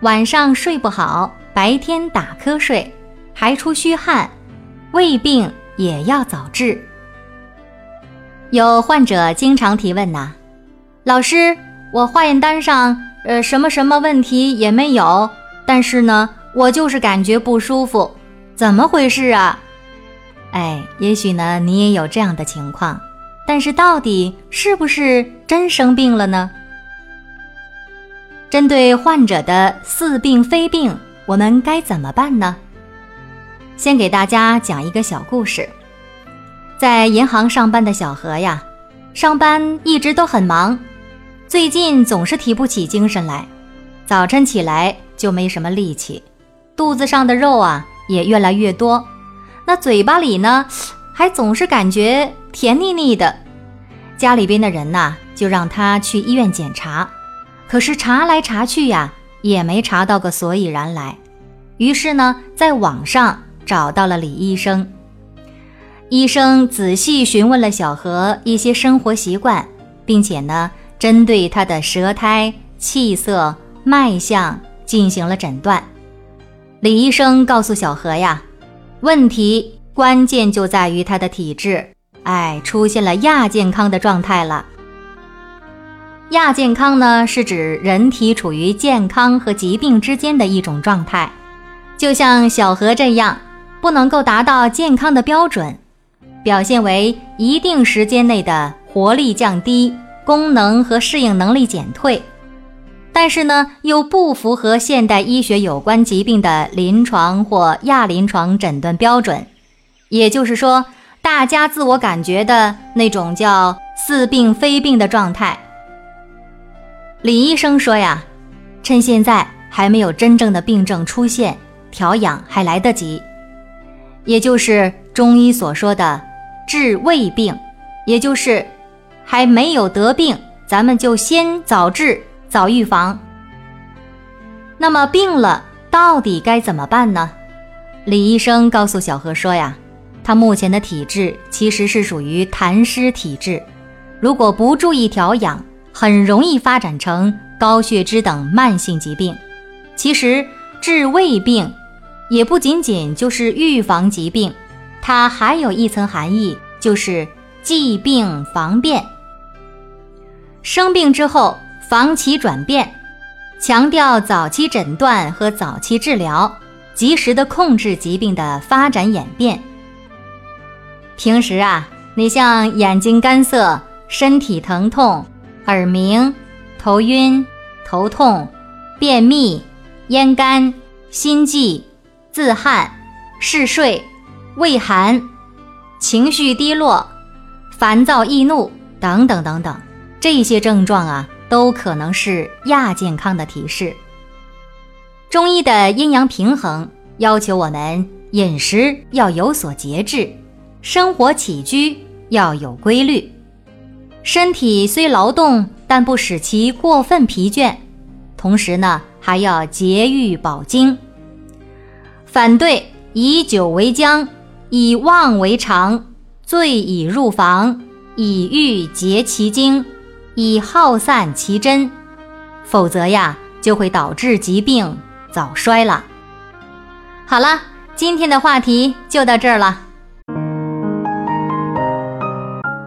晚上睡不好，白天打瞌睡，还出虚汗，胃病也要早治。有患者经常提问呐，老师，我化验单上呃什么什么问题也没有，但是呢，我就是感觉不舒服，怎么回事啊？哎，也许呢你也有这样的情况，但是到底是不是真生病了呢？针对患者的似病非病，我们该怎么办呢？先给大家讲一个小故事。在银行上班的小何呀，上班一直都很忙，最近总是提不起精神来，早晨起来就没什么力气，肚子上的肉啊也越来越多，那嘴巴里呢还总是感觉甜腻腻的。家里边的人呐，就让他去医院检查。可是查来查去呀，也没查到个所以然来。于是呢，在网上找到了李医生。医生仔细询问了小何一些生活习惯，并且呢，针对他的舌苔、气色、脉象进行了诊断。李医生告诉小何呀，问题关键就在于他的体质，哎，出现了亚健康的状态了。亚健康呢，是指人体处于健康和疾病之间的一种状态，就像小何这样，不能够达到健康的标准，表现为一定时间内的活力降低、功能和适应能力减退，但是呢，又不符合现代医学有关疾病的临床或亚临床诊断标准，也就是说，大家自我感觉的那种叫似病非病的状态。李医生说呀，趁现在还没有真正的病症出现，调养还来得及，也就是中医所说的治未病，也就是还没有得病，咱们就先早治早预防。那么病了到底该怎么办呢？李医生告诉小何说呀，他目前的体质其实是属于痰湿体质，如果不注意调养。很容易发展成高血脂等慢性疾病。其实治胃病也不仅仅就是预防疾病，它还有一层含义，就是治病防变。生病之后防其转变，强调早期诊断和早期治疗，及时的控制疾病的发展演变。平时啊，你像眼睛干涩、身体疼痛。耳鸣、头晕、头痛、便秘、咽干、心悸、自汗、嗜睡、畏寒、情绪低落、烦躁易怒等等等等，这些症状啊，都可能是亚健康的提示。中医的阴阳平衡要求我们饮食要有所节制，生活起居要有规律。身体虽劳动，但不使其过分疲倦。同时呢，还要节欲保精。反对以酒为浆，以妄为常，醉以入房，以欲竭其精，以耗散其真。否则呀，就会导致疾病早衰了。好了，今天的话题就到这儿了。